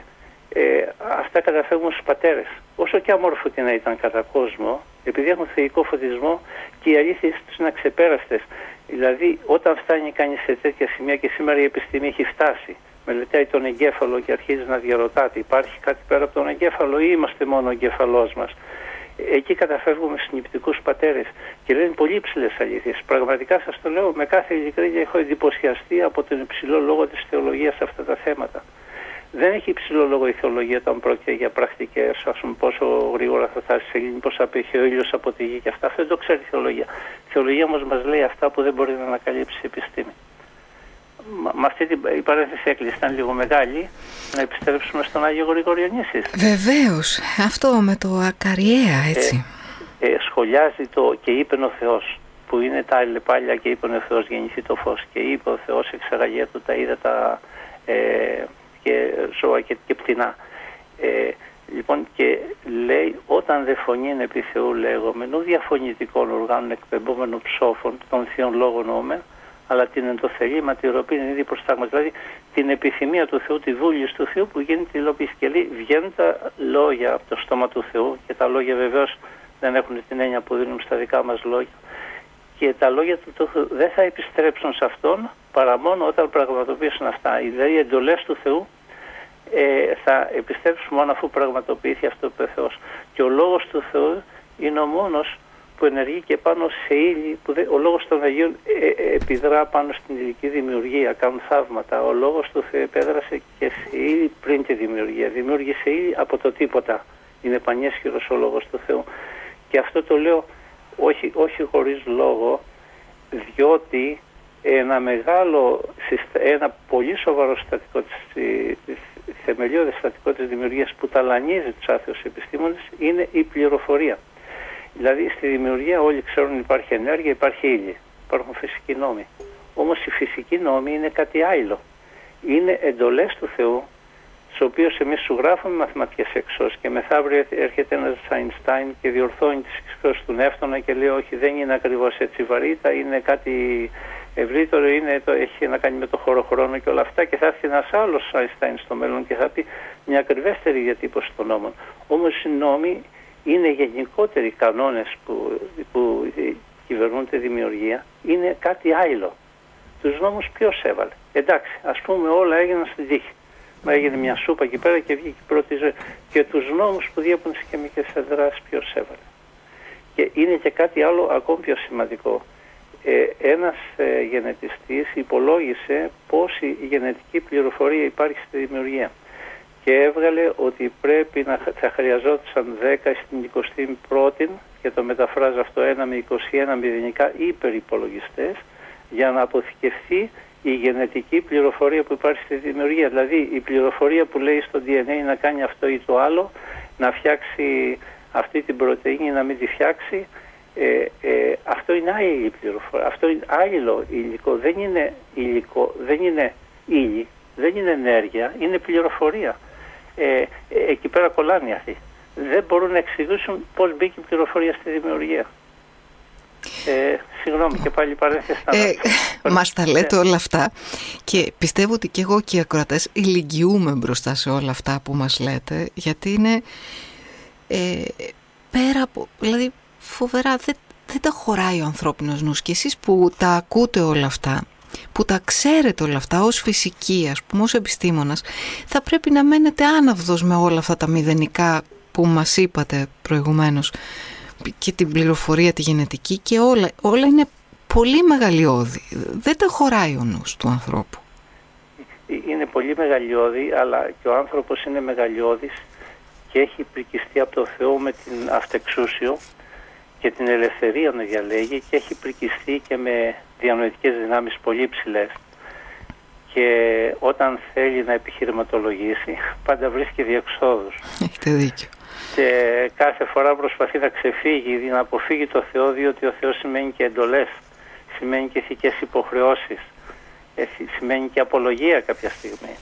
ε, αυτά καταφεύγουν στους πατέρες. Όσο και αμόρφωτοι να ήταν κατά κόσμο επειδή έχουν θεϊκό φωτισμό και οι αλήθειες τους είναι αξεπέραστες. Δηλαδή όταν φτάνει κανείς σε τέτοια σημεία και σήμερα η επιστήμη έχει φτάσει μελετάει τον εγκέφαλο και αρχίζει να διαρωτάται υπάρχει κάτι πέρα από τον εγκέφαλο ή είμαστε μόνο ο εγκέφαλός μας εκεί καταφεύγουμε στους νηπτικούς πατέρες και λένε πολύ υψηλέ αλήθειες. Πραγματικά σας το λέω με κάθε ειλικρίνεια, έχω εντυπωσιαστεί από τον υψηλό λόγο της θεολογίας σε αυτά τα θέματα. Δεν έχει υψηλό λόγο η θεολογία όταν πρόκειται για πρακτικές, ας πούμε, πόσο γρήγορα θα φτάσει σε λίμνη, πώ απέχει ο ήλιος από τη γη και αυτά. Αυτό δεν το ξέρει η θεολογία. Η θεολογία όμως μας λέει αυτά που δεν μπορεί να ανακαλύψει η επιστήμη με αυτή την η παρένθεση έκλεισε, ήταν λίγο μεγάλη, να επιστρέψουμε στον Άγιο Γρηγόριο Νήσης. Βεβαίως, αυτό με το ακαριέα έτσι. Ε, ε, σχολιάζει το και είπε ο Θεός, που είναι τα αλληλεπάλια και είπε ο Θεός γεννηθεί το φως και είπε ο Θεός εξαγαγία του τα είδα ε, και ζώα και, και πτηνά. Ε, λοιπόν και λέει όταν δε φωνή είναι επί Θεού λέγομενου διαφωνητικών οργάνων εκπεμπόμενων ψόφων των θείων λόγων νόμεν αλλά την εντοθελήμα, τη ροπή είναι ήδη προστάγμα. Δηλαδή την επιθυμία του Θεού, τη βούληση του Θεού που γίνεται υλοποίηση. Και λέει, βγαίνουν τα λόγια από το στόμα του Θεού και τα λόγια βεβαίως δεν έχουν την έννοια που δίνουν στα δικά μας λόγια. Και τα λόγια του Θεού δεν θα επιστρέψουν σε αυτόν παρά μόνο όταν πραγματοποιήσουν αυτά. Δηλαδή οι εντολές του Θεού ε, θα επιστρέψουν μόνο αφού πραγματοποιηθεί αυτό που ο Θεός. Και ο λόγος του Θεού είναι ο μόνος που ενεργεί και πάνω σε ύλη, που ο λόγος των Αγίων ε, ε, επιδρά πάνω στην υλική δημιουργία, κάνουν θαύματα. Ο λόγος του Θεού επέδρασε και σε ύλη πριν τη δημιουργία. Δημιούργησε ύλη από το τίποτα. Είναι πανιέσχυρος ο λόγος του Θεού. Και αυτό το λέω όχι, όχι χωρίς λόγο, διότι ένα μεγάλο, ένα πολύ σοβαρό συστατικό της, της θεμελιώδης συστατικό της δημιουργίας που ταλανίζει τους άθεους επιστήμονες είναι η πληροφορία. Δηλαδή στη δημιουργία όλοι ξέρουν υπάρχει ενέργεια, υπάρχει ύλη, υπάρχουν φυσικοί νόμοι. Όμως οι φυσικοί νόμοι είναι κάτι άλλο. Είναι εντολές του Θεού, τις οποίες εμείς σου γράφουμε μαθηματικές εξώσεις και μεθαύριο έρχεται ένας Αϊνστάιν και διορθώνει τις εξώσεις του Νεύτωνα και λέει: Όχι, δεν είναι ακριβώς έτσι βαρύτητα, είναι κάτι ευρύτερο, είναι, το, έχει να κάνει με το χώρο χρόνο και όλα αυτά. Και θα έρθει ένας άλλος Αϊνστάιν στο μέλλον και θα πει μια ακριβέστερη διατύπωση των νόμων. Όμως οι νόμοι είναι γενικότεροι κανόνες που, που κυβερνούν τη δημιουργία, είναι κάτι άλλο. Τους νόμους ποιος έβαλε. Εντάξει, ας πούμε όλα έγιναν στην τύχη. Μα έγινε μια σούπα εκεί πέρα και βγήκε η πρώτη ζωή. Και τους νόμους που διέπουν τις χημικές αντιδράσει ποιος έβαλε. Και είναι και κάτι άλλο ακόμη πιο σημαντικό. Ε, ένας ε, γενετιστής υπολόγισε πόση γενετική πληροφορία υπάρχει στη δημιουργία και έβγαλε ότι πρέπει να θα χρειαζόταν 10 στην 21η και το μεταφράζει αυτό 1 με 21 μηδενικά υπερυπολογιστές για να αποθηκευτεί η γενετική πληροφορία που υπάρχει στη δημιουργία. Δηλαδή η πληροφορία που λέει στο DNA να κάνει αυτό ή το άλλο, να φτιάξει αυτή την πρωτεΐνη να μην τη φτιάξει. Ε, ε, αυτό είναι άλλη πληροφορία. Αυτό είναι άλλο υλικό. Δεν είναι υλικό, δεν είναι ύλη, δεν είναι ενέργεια, είναι πληροφορία. Ε, εκεί πέρα κολλάνε αυτοί. Δεν μπορούν να εξηγήσουν πώς μπήκε η πληροφορία στη δημιουργία. Ε, συγγνώμη και πάλι παρένθεση. Ε, μας τα λέτε όλα αυτά και πιστεύω ότι και εγώ και οι ακροατές ηλικιούμε μπροστά σε όλα αυτά που μας λέτε γιατί είναι ε, πέρα από, δηλαδή φοβερά δεν, δεν τα χωράει ο ανθρώπινος νους και εσείς που τα ακούτε όλα αυτά που τα ξέρετε όλα αυτά ως φυσική ας πούμε ως επιστήμονας θα πρέπει να μένετε άναυδος με όλα αυτά τα μηδενικά που μας είπατε προηγουμένως και την πληροφορία τη γενετική και όλα, όλα είναι πολύ μεγαλειώδη. Δεν τα χωράει ο νους του ανθρώπου. Είναι πολύ μεγαλειώδη, αλλά και ο άνθρωπος είναι μεγαλειώδης και έχει πρικιστεί από το Θεό με την αυτεξούσιο και την ελευθερία να διαλέγει και έχει πρικιστεί και με διανοητικές δυνάμεις πολύ ψηλές και όταν θέλει να επιχειρηματολογήσει πάντα βρίσκει διεξόδους. [LAUGHS] Έχετε δίκιο και κάθε φορά προσπαθεί να ξεφύγει, να αποφύγει το Θεό, διότι ο Θεός σημαίνει και εντολές, σημαίνει και ηθικές υποχρεώσεις, ε, σημαίνει και απολογία κάποια στιγμή.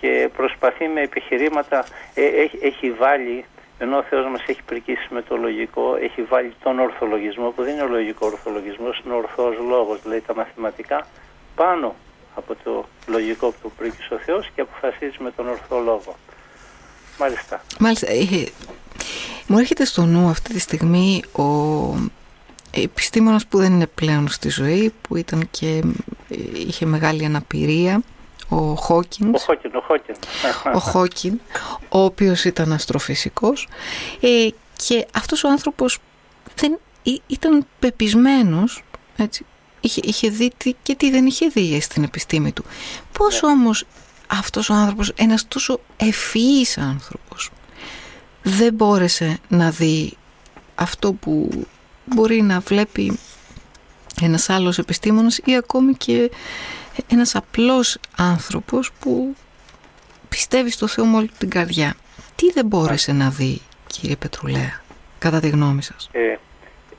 Και προσπαθεί με επιχειρήματα, ε, έχει, έχει βάλει, ενώ ο Θεός μας έχει πρικήσει με το λογικό, έχει βάλει τον ορθολογισμό, που δεν είναι ο λογικός ορθολογισμός, είναι ο ορθός λόγος, δηλαδή τα μαθηματικά, πάνω από το λογικό που πρίκησε ο Θεός και αποφασίζει με τον ορθό λόγο. Μάλιστα. Μάλιστα. Ε, μου έρχεται στο νου αυτή τη στιγμή ο επιστήμονας που δεν είναι πλέον στη ζωή, που ήταν και ε, είχε μεγάλη αναπηρία, ο Χόκκινς. Ο Χόκκινς, ο Χόκκινς. Ο Χόκκινς, ο οποίος ήταν αστροφυσικός ε, και αυτός ο άνθρωπος δεν, ήταν πεπισμένος, έτσι, είχε, είχε δει τι, και τι δεν είχε δει στην επιστήμη του. Πώς ναι. όμως αυτός ο άνθρωπος, ένας τόσο ευφυής άνθρωπος, δεν μπόρεσε να δει αυτό που μπορεί να βλέπει ένας άλλος επιστήμονας ή ακόμη και ένας απλός άνθρωπος που πιστεύει στο Θεό με όλη την καρδιά. Τι δεν μπόρεσε να δει κύριε Πετρουλέα, κατά τη γνώμη σας; Ε,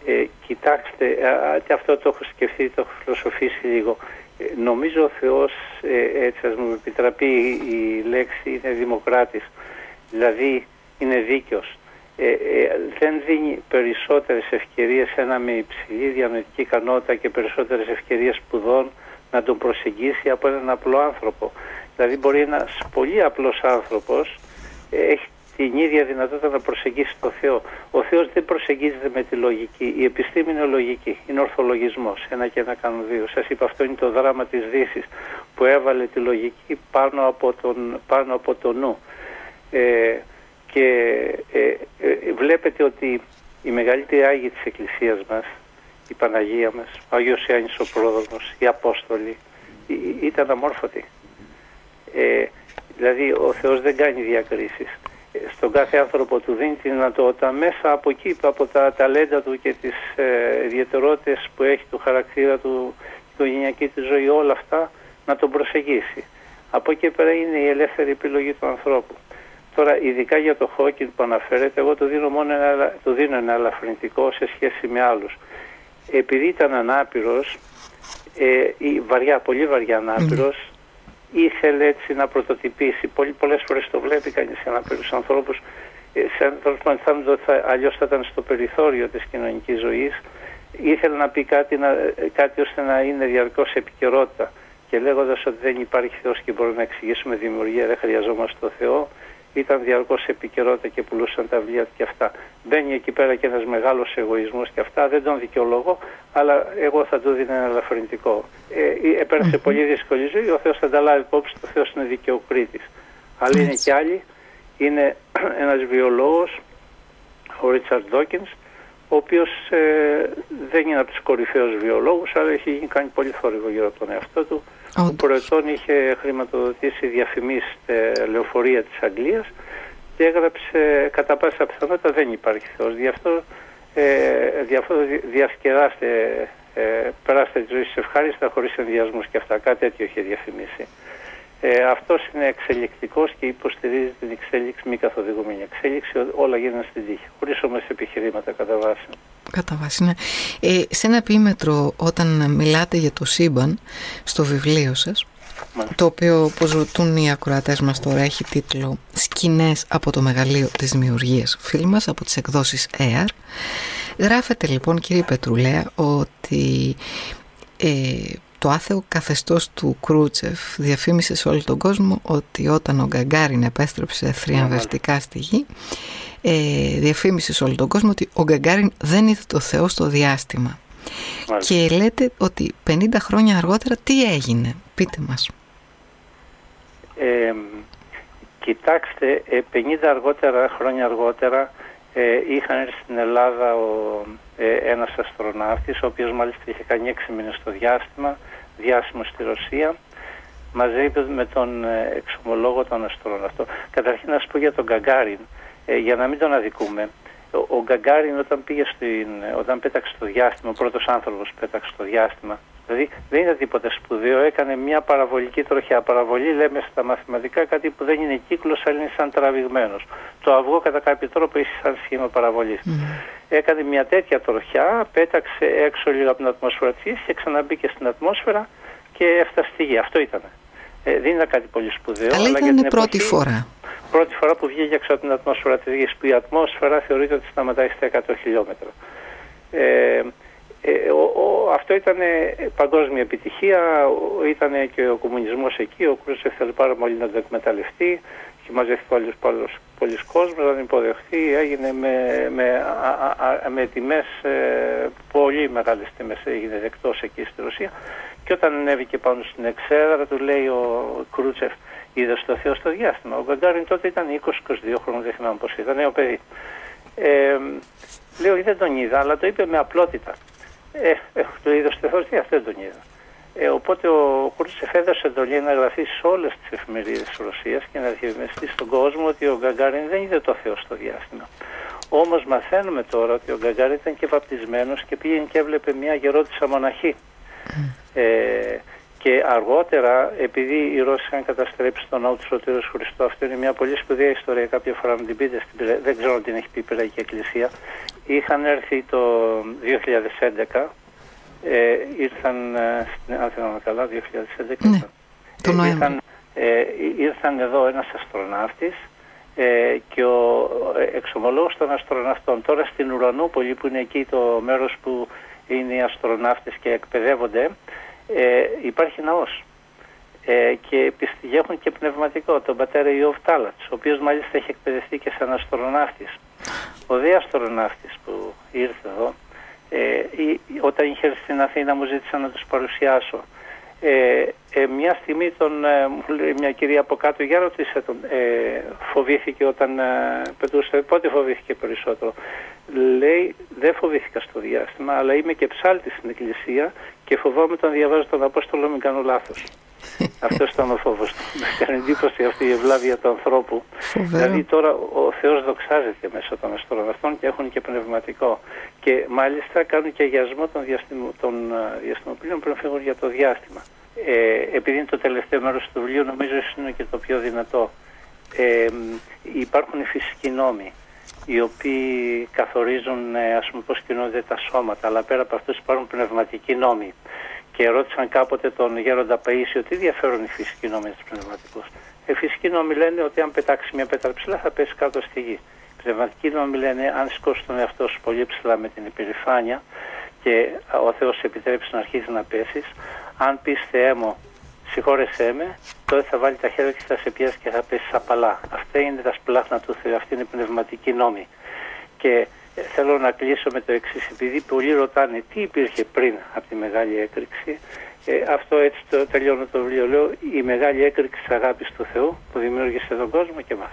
ε, κοιτάξτε, α, αυτό το έχω σκεφτεί, το έχω φιλοσοφήσει λίγο. Νομίζω ο Θεός, ε, έτσι ας μου επιτραπεί η λέξη, είναι δημοκράτης. Δηλαδή είναι δίκαιος. ε, ε, δεν δίνει περισσότερες ευκαιρίες ένα με υψηλή διανοητική ικανότητα και περισσότερες ευκαιρίες σπουδών να τον προσεγγίσει από έναν απλό άνθρωπο. Δηλαδή μπορεί ένας πολύ απλός άνθρωπος ε, έχει την ίδια δυνατότητα να προσεγγίσει το Θεό. Ο Θεός δεν προσεγγίζεται με τη λογική. Η επιστήμη είναι λογική. Είναι ορθολογισμός. Ένα και ένα κάνουν δύο. Σας είπα αυτό είναι το δράμα της δύσης που έβαλε τη λογική πάνω από τον, πάνω από το νου. Ε, και ε, ε, βλέπετε ότι η μεγαλύτερη Άγιοι της Εκκλησίας μας, η Παναγία μας, ο Άγιος Ιάννης ο Πρόδρομος, οι Απόστολοι, ήταν αμόρφωτοι. Ε, δηλαδή ο Θεός δεν κάνει διακρίσεις. Ε, στον κάθε άνθρωπο του δίνει τη δυνατότητα μέσα από εκεί, από τα ταλέντα του και τις ε, ιδιαιτερότητες που έχει του χαρακτήρα του, η οικογενειακή του ζωή, όλα αυτά να τον προσεγγίσει. Από εκεί πέρα είναι η ελεύθερη επιλογή του ανθρώπου. Τώρα, ειδικά για το Χόκκιν που αναφέρεται, εγώ το δίνω, μόνο ένα, το δίνω ένα ελαφρυντικό σε σχέση με άλλους. Επειδή ήταν ανάπηρος, ε, βαριά, πολύ βαριά ανάπηρος, ήθελε έτσι να πρωτοτυπήσει. Πολύ, πολλές φορές το βλέπει κανείς σε ανάπηρους ανθρώπους, ε, σε ανθρώπους που αισθάνονται ότι θα, αλλιώς θα ήταν στο περιθώριο της κοινωνικής ζωής. Ήθελε να πει κάτι, να, ε, κάτι ώστε να είναι διαρκώς επικαιρότητα. Και λέγοντας ότι δεν υπάρχει Θεός και μπορούμε να εξηγήσουμε δημιουργία, δεν χρειαζόμαστε το Θεό, ήταν διαρκώς επικαιρότητα και πουλούσαν τα βιβλία και αυτά. Μπαίνει εκεί πέρα και ένας μεγάλος εγωισμός και αυτά. Δεν τον δικαιολογώ, αλλά εγώ θα του δίνω ένα ελαφρυντικό. Ε, επέρασε πολύ δύσκολη ζωή. Ο Θεός θα τα λάβει υπόψη. Ο Θεός είναι δικαιοκρίτης. Αλλά είναι και άλλοι. Είναι [CLEARS THROAT] ένας βιολόγος, ο Ρίτσαρντ Ντόκινς, ο οποίος ε, δεν είναι από τους κορυφαίους βιολόγους, αλλά έχει κάνει πολύ θόρυβο γύρω από τον εαυτό του που προετών είχε χρηματοδοτήσει διαφημίσεις λεωφορεία της Αγγλίας και έγραψε κατά πάσα πιθανότητα δεν υπάρχει Θεός. Γι' αυτό, ε, διασκεδάστε, ε, περάστε τη ζωή σας ευχάριστα χωρίς ενδιασμούς και αυτά. Κάτι τέτοιο είχε διαφημίσει. Ε, Αυτός είναι εξελικτικός και υποστηρίζει την εξέλιξη, μη καθοδηγούμενη εξέλιξη. Όλα γίνονται στην τύχη, χωρίς όμως επιχειρήματα κατά βάση. Κατά βάση, ναι. Ε, σε ένα επίμετρο, όταν μιλάτε για το σύμπαν στο βιβλίο σας, το οποίο, όπως ρωτούν οι ακροατές μας τώρα, έχει τίτλο Σκηνές από το μεγαλείο της δημιουργίας φίλη μας από τις εκδόσεις ΕΑΡ. Γράφεται λοιπόν, κύριε Πετρουλέα, ότι ε, το άθεο καθεστώς του Κρούτσεφ διαφήμισες σε όλο τον κόσμο ότι όταν ο Γκαγκάριν επέστρεψε θριαμβευτικά στη γη ε, διαφήμισες σε όλο τον κόσμο ότι ο Γκαγκάριν δεν είδε το Θεό στο διάστημα. Και λέτε ότι 50 χρόνια αργότερα τι έγινε. Πείτε μας. Ε, κοιτάξτε, 50 αργότερα, χρόνια αργότερα ε, είχαν έρθει στην Ελλάδα ο, ε, ένας αστροναύτης, ο οποίος μάλιστα είχε κάνει έξι μήνες στο διάστημα, διάσημο στη Ρωσία, μαζί με τον ε, εξομολόγο των αστροναυτών. Καταρχήν να σας πω για τον Γκαγκάριν, ε, για να μην τον αδικούμε. Ο, ο Γκαγκάριν όταν πήγε στην, όταν πέταξε στο διάστημα, ο πρώτος άνθρωπος πέταξε στο διάστημα, Δηλαδή δεν είναι τίποτα σπουδαίο, έκανε μια παραβολική τροχιά. Παραβολή λέμε στα μαθηματικά κάτι που δεν είναι κύκλος αλλά είναι σαν τραβηγμένος. Το αυγό κατά κάποιο τρόπο έχει σαν σχήμα παραβολής. Έκανε μια τέτοια τροχιά, πέταξε έξω λίγο από την ατμόσφαιρα της και ξαναμπήκε στην ατμόσφαιρα και έφτασε στη γη. Αυτό ήταν. Ε, δεν είναι κάτι πολύ σπουδαίο. Αλλά, αλλά ήταν πρώτη φορά. Πρώτη φορά που βγήκε έξω από την ατμόσφαιρα της γης, που η ατμόσφαιρα θεωρείται ότι σταματάει στα 100 χιλιόμετρα. Ε, ε, ο, αυτό ήταν παγκόσμια επιτυχία, ήταν και ο κομμουνισμός εκεί, ο Κρούσεφ θέλει πάρα πολύ να το εκμεταλλευτεί, έχει μαζευτεί άλλους πολλούς, πολλοί κόσμος, να τον υποδεχθεί, έγινε με, με, α, με τιμές, ε, πολύ μεγάλες τιμές, έγινε δεκτός εκεί στη Ρωσία και όταν ανέβηκε πάνω στην εξέδρα του λέει ο Κρούτσεφ είδες στο Θεό στο διάστημα. Ο Γκαγκάριν τότε ήταν 20-22 χρόνια, δεν θυμάμαι πώς ήταν, νέο παιδί. Ε, λέω δεν τον είδα, αλλά το είπε με απλότητα. Ε, ε, το είδο τεθός και αυτό δεν τον είδα. Ε, οπότε ο Κούρτσεφ έδωσε εντολή να γραφεί σε όλες τις εφημερίδες της Ρωσίας και να διευκρινιστεί στον κόσμο ότι ο Γκαγκάριν δεν είδε το Θεό στο διάστημα. Όμως μαθαίνουμε τώρα ότι ο Γκαγκάριν ήταν και βαπτισμένος και πήγαινε και έβλεπε μια γερότησα μοναχή. Ε, και αργότερα, επειδή οι Ρώσοι είχαν καταστρέψει τον ναό του Σωτήρου Χριστού, αυτό είναι μια πολύ σπουδαία ιστορία. Κάποια φορά με την πείτε, στην, δεν ξέρω αν την έχει πει η Πυραϊκή Εκκλησία. Είχαν έρθει το 2011, ε, ήρθαν, ε, αν θυμάμαι καλά, 2011. Ναι, το ε, ήρθαν, ε, ήρθαν εδώ ένας αστροναύτης ε, και ο εξομολόγος των αστροναυτών. Τώρα στην Ουρανούπολη που είναι εκεί το μέρος που είναι οι αστροναύτες και εκπαιδεύονται ε, υπάρχει ναός ε, και έχουν και πνευματικό, τον πατέρα Ιώβ Τάλατς, ο οποίος μάλιστα έχει εκπαιδευτεί και σαν αστροναύτης. Ο δε αστροναύτης που ήρθε εδώ, ε, όταν είχε έρθει στην Αθήνα μου ζήτησα να τους παρουσιάσω. Ε, ε, μια στιγμή τον, ε, μου λέει μια κυρία από κάτω, για ρωτήσε τον, ε, φοβήθηκε όταν ε, πετούσε, πότε φοβήθηκε περισσότερο; Λέει, δεν φοβήθηκα στο διάστημα, αλλά είμαι και ψάλτης στην εκκλησία και φοβάμαι όταν διαβάζω τον Απόστολο, μην κάνω λάθος. Αυτός ήταν ο φόβος του. Με κάνει εντύπωση αυτή η ευλάβεια του ανθρώπου. Δηλαδή τώρα ο Θεός δοξάζεται μέσα των αστροναυτών και έχουν και πνευματικό. Και μάλιστα κάνουν και αγιασμό των, διαστημο, των διαστημοπλήρων που φύγουν για το διάστημα. Ε, επειδή είναι το τελευταίο μέρος του βιβλίου, νομίζω είναι και το πιο δυνατό. Ε, υπάρχουν οι φυσικοί νόμοι οι οποίοι καθορίζουν ε, ας πούμε πώς κινούνται τα σώματα αλλά πέρα από αυτούς υπάρχουν πνευματικοί νόμοι και ρώτησαν κάποτε τον Γέροντα Παΐσιο τι διαφέρουν οι φυσικοί νόμοι του πνευματικούς; Οι φυσικοί νόμοι λένε ότι αν πετάξει μια πέτρα ψηλά θα πέσει κάτω στη γη. Οι πνευματικοί νόμοι λένε αν σηκώσει τον εαυτό σου πολύ ψηλά με την υπερηφάνεια και ο Θεός επιτρέψει να αρχίσεις να πέσεις, αν πεις Θεέ μου, συγχώρεσέ με, τότε θα βάλει τα χέρια και θα σε πιάσει και θα πέσεις απαλά. Αυτά είναι τα σπλάχνα του Θεού, αυτή είναι η πνευματική νόμη. Και θέλω να κλείσω με το εξής, επειδή πολλοί ρωτάνε τι υπήρχε πριν από τη μεγάλη έκρηξη. Ε, αυτό έτσι το τελειώνω το βιβλίο. Λέω η μεγάλη έκρηξη της αγάπης του Θεού που δημιούργησε τον κόσμο και μας.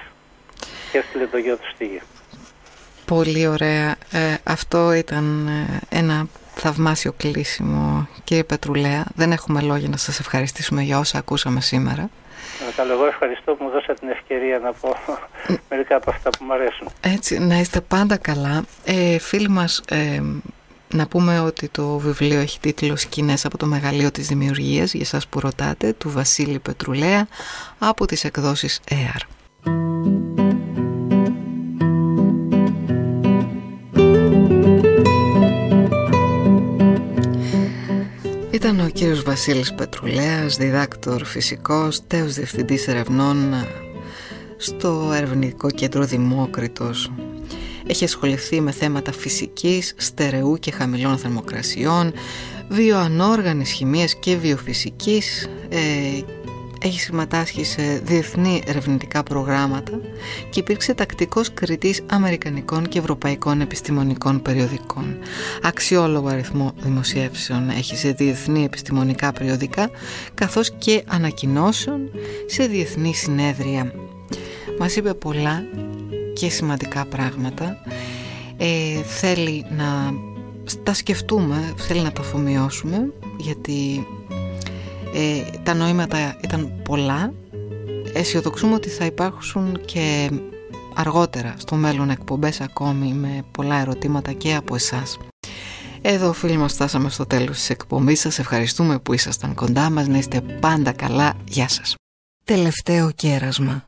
Και έστειλε το γιο του στη γη. Πολύ ωραία. Ε, αυτό ήταν ε, ένα θαυμάσιο κλείσιμο κύριε Πετρουλέα. Δεν έχουμε λόγια να σας ευχαριστήσουμε για όσα ακούσαμε σήμερα. Καλό, εγώ ευχαριστώ που μου δώσατε την ευκαιρία να πω [LAUGHS] μερικά από αυτά που μου αρέσουν. Έτσι, να είστε πάντα καλά. Ε, φίλοι μας, ε, να πούμε ότι το βιβλίο έχει τίτλο «Σκηνές από το μεγαλείο της δημιουργίας» για σας που ρωτάτε, του Βασίλη Πετρουλέα από τις εκδόσεις ΕΑΡ. Ήταν ο κύριος Βασίλης Πετρουλέας, διδάκτορ φυσικός, τέος διευθυντής ερευνών στο Ερευνητικό Κέντρο Δημόκριτος. Έχει ασχοληθεί με θέματα φυσικής, στερεού και χαμηλών θερμοκρασιών, βιοανόργανης χημίας και βιοφυσικής ε, έχει συμμετάσχει σε διεθνή ερευνητικά προγράμματα και υπήρξε τακτικός κριτής αμερικανικών και ευρωπαϊκών επιστημονικών περιοδικών. Αξιόλογο αριθμό δημοσιεύσεων έχει σε διεθνή επιστημονικά περιοδικά καθώς και ανακοινώσεων σε διεθνή συνέδρια. Μας είπε πολλά και σημαντικά πράγματα. Ε, θέλει να τα σκεφτούμε, θέλει να τα αφομοιώσουμε γιατί ε, τα νοήματα ήταν πολλά. Αισιοδοξούμε ότι θα υπάρξουν και αργότερα στο μέλλον εκπομπές ακόμη με πολλά ερωτήματα και από εσάς. Εδώ φίλοι μας φτάσαμε στο τέλος της εκπομπής σας. Ευχαριστούμε που ήσασταν κοντά μας. Να είστε πάντα καλά. Γεια σας. Τελευταίο κέρασμα.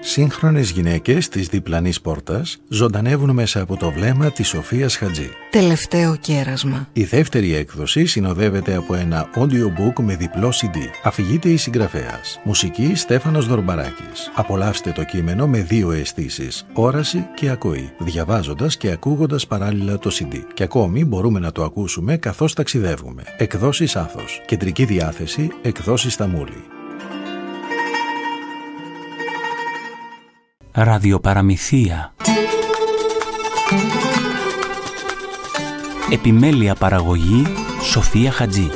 Σύγχρονες γυναίκες της διπλανής πόρτας ζωντανεύουν μέσα από το βλέμμα της Σοφίας Χατζή. Τελευταίο κέρασμα. Η δεύτερη έκδοση συνοδεύεται από ένα audiobook με διπλό CD. Αφηγείται η συγγραφέας. Μουσική Στέφανος Δορμπαράκης. Απολαύστε το κείμενο με δύο αισθήσεις, όραση και ακοή, διαβάζοντας και ακούγοντας παράλληλα το CD. Και ακόμη μπορούμε να το ακούσουμε καθώς ταξιδεύουμε. Εκδόσεις Άθος. Κεντρική διάθεση Εκδόσεις Σταμούλη. Ραδιοπαραμυθία. Επιμέλεια παραγωγή Σοφία Χατζή